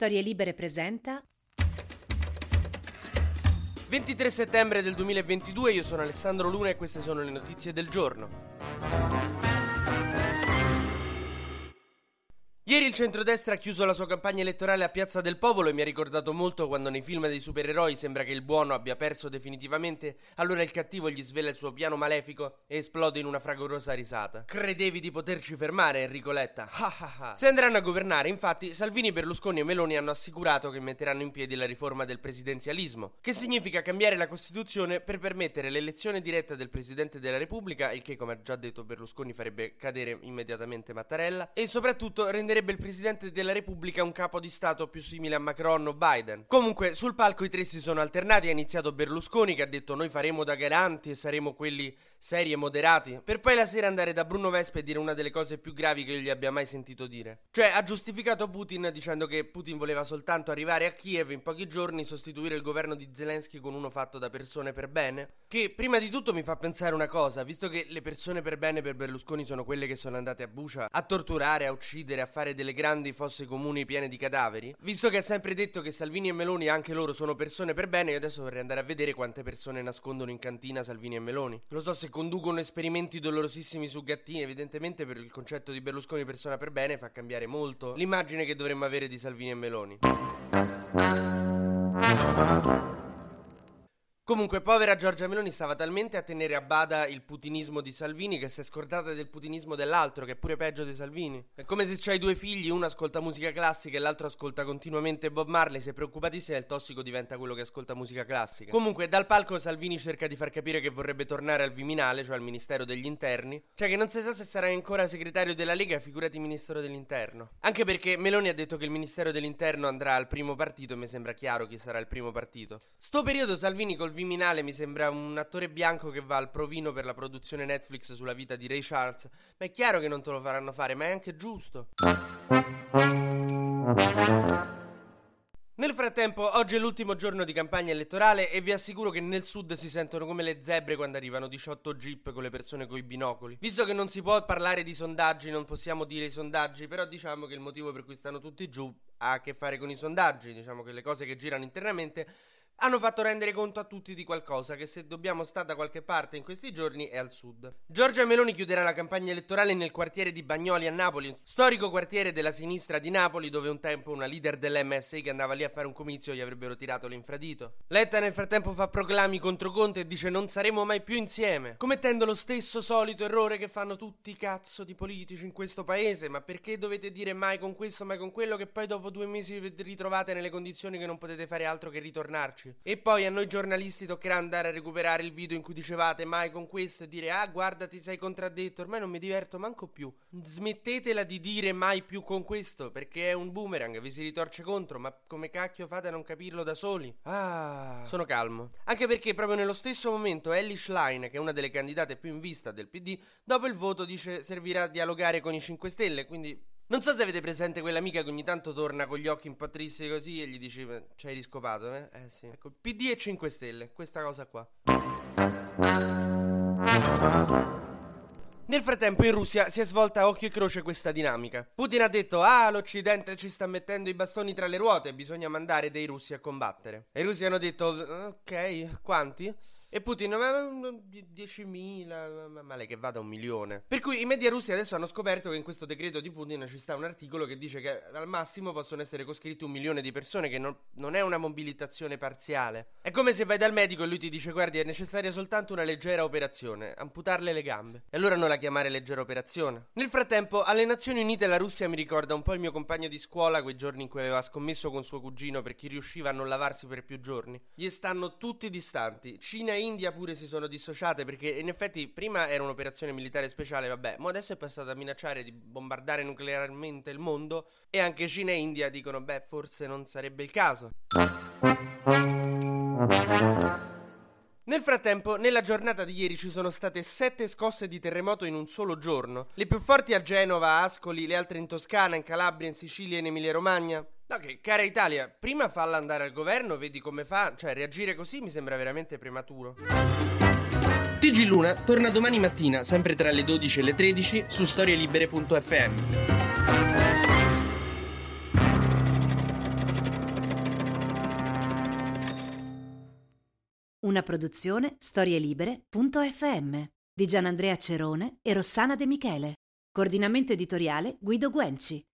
Storie Libere presenta 23 settembre del 2022, io sono Alessandro Luna e queste sono le notizie del giorno. Ieri il centrodestra ha chiuso la sua campagna elettorale a Piazza del Popolo e mi ha ricordato molto quando nei film dei supereroi sembra che il buono abbia perso definitivamente, allora il cattivo gli svela il suo piano malefico e esplode in una fragorosa risata. Credevi di poterci fermare, Enrico Letta? Se andranno a governare, infatti, Salvini, Berlusconi e Meloni hanno assicurato che metteranno in piedi la riforma del presidenzialismo, che significa cambiare la Costituzione per permettere l'elezione diretta del Presidente della Repubblica, il che, come ha già detto Berlusconi, farebbe cadere immediatamente Mattarella, e soprattutto rendere renderebbe il Presidente della Repubblica un capo di Stato più simile a Macron o Biden. Comunque, sul palco i tre si sono alternati, ha iniziato Berlusconi che ha detto noi faremo da garanti e saremo quelli seri e moderati, per poi la sera andare da Bruno Vespa e dire una delle cose più gravi che io gli abbia mai sentito dire. Cioè, ha giustificato Putin dicendo che Putin voleva soltanto arrivare a Kiev in pochi giorni, sostituire il governo di Zelensky con uno fatto da persone per bene. Che prima di tutto mi fa pensare una cosa, visto che le persone per bene per Berlusconi sono quelle che sono andate a Bucia a torturare, a uccidere, a fare delle grandi fosse comuni piene di cadaveri, visto che ha sempre detto che Salvini e Meloni anche loro sono persone per bene, io adesso vorrei andare a vedere quante persone nascondono in cantina Salvini e Meloni. Lo so se conducono esperimenti dolorosissimi su gattini, evidentemente per il concetto di Berlusconi persona per bene fa cambiare molto l'immagine che dovremmo avere di Salvini e Meloni. Comunque, povera Giorgia Meloni stava talmente a tenere a bada il putinismo di Salvini che si è scordata del putinismo dell'altro, che è pure peggio di Salvini. È come se c'hai due figli, uno ascolta musica classica e l'altro ascolta continuamente Bob Marley. Sei preoccupatissima e il tossico diventa quello che ascolta musica classica. Comunque, dal palco Salvini cerca di far capire che vorrebbe tornare al Viminale, cioè al Ministero degli Interni. Cioè che non si sa se sarà ancora segretario della Lega, figurati Ministro dell'Interno. Anche perché Meloni ha detto che il Ministero dell'Interno andrà al primo partito e mi sembra chiaro chi sarà il primo partito. Sto periodo Salvini col Viminale mi sembra un attore bianco che va al provino per la produzione Netflix sulla vita di Ray Charles. Ma è chiaro che non te lo faranno fare, ma è anche giusto. Nel frattempo, oggi è l'ultimo giorno di campagna elettorale e vi assicuro che nel sud si sentono come le zebre quando arrivano 18 jeep con le persone coi binocoli. Visto che non si può parlare di sondaggi, non possiamo dire i sondaggi, però diciamo che il motivo per cui stanno tutti giù ha a che fare con i sondaggi, diciamo che le cose che girano internamente hanno fatto rendere conto a tutti di qualcosa che se dobbiamo stare da qualche parte in questi giorni è al sud. Giorgia Meloni chiuderà la campagna elettorale nel quartiere di Bagnoli a Napoli, storico quartiere della sinistra di Napoli dove un tempo una leader dell'MSI che andava lì a fare un comizio gli avrebbero tirato l'infradito. Letta nel frattempo fa proclami contro Conte e dice non saremo mai più insieme, commettendo lo stesso solito errore che fanno tutti i cazzo di politici in questo paese, ma perché dovete dire mai con questo, mai con quello che poi dopo due mesi vi ritrovate nelle condizioni che non potete fare altro che ritornarci? E poi a noi giornalisti toccherà andare a recuperare il video in cui dicevate mai con questo e dire ah guarda ti sei contraddetto, ormai non mi diverto manco più. Smettetela di dire mai più con questo perché è un boomerang, vi si ritorce contro, ma come cacchio fate a non capirlo da soli? Ah, sono calmo. Anche perché proprio nello stesso momento Ellie Schlein, che è una delle candidate più in vista del PD, dopo il voto dice servirà a dialogare con i 5 Stelle, quindi non so se avete presente quell'amica che ogni tanto torna con gli occhi un po' tristi così e gli dice ci hai riscopato, eh? Eh sì. Ecco, PD e 5 Stelle, questa cosa qua. Nel frattempo in Russia si è svolta a occhio e croce questa dinamica. Putin ha detto ah l'Occidente ci sta mettendo i bastoni tra le ruote, bisogna mandare dei russi a combattere. E i russi hanno detto ok, quanti? E Putin, ma 10.000, male che vada un milione. Per cui i media russi adesso hanno scoperto che in questo decreto di Putin ci sta un articolo che dice che al massimo possono essere coscritti un milione di persone, che non, non è una mobilitazione parziale. È come se vai dal medico e lui ti dice guardi è necessaria soltanto una leggera operazione, amputarle le gambe. E allora non la chiamare leggera operazione. Nel frattempo alle Nazioni Unite la Russia mi ricorda un po' il mio compagno di scuola quei giorni in cui aveva scommesso con suo cugino per chi riusciva a non lavarsi per più giorni. Gli stanno tutti distanti. Cina India pure si sono dissociate perché in effetti prima era un'operazione militare speciale, vabbè, ma adesso è passata a minacciare di bombardare nuclearmente il mondo e anche Cina e India dicono, beh, forse non sarebbe il caso. Nel frattempo, nella giornata di ieri ci sono state sette scosse di terremoto in un solo giorno. Le più forti a Genova, a Ascoli, le altre in Toscana, in Calabria, in Sicilia e in Emilia Romagna. No, che cara Italia, prima falla andare al governo, vedi come fa, cioè reagire così mi sembra veramente prematuro. TG Luna torna domani mattina, sempre tra le 12 e le 13, su storielibere.fm. Una produzione storielibere.fm di Gianandrea Cerone e Rossana De Michele. Coordinamento editoriale Guido Guenci.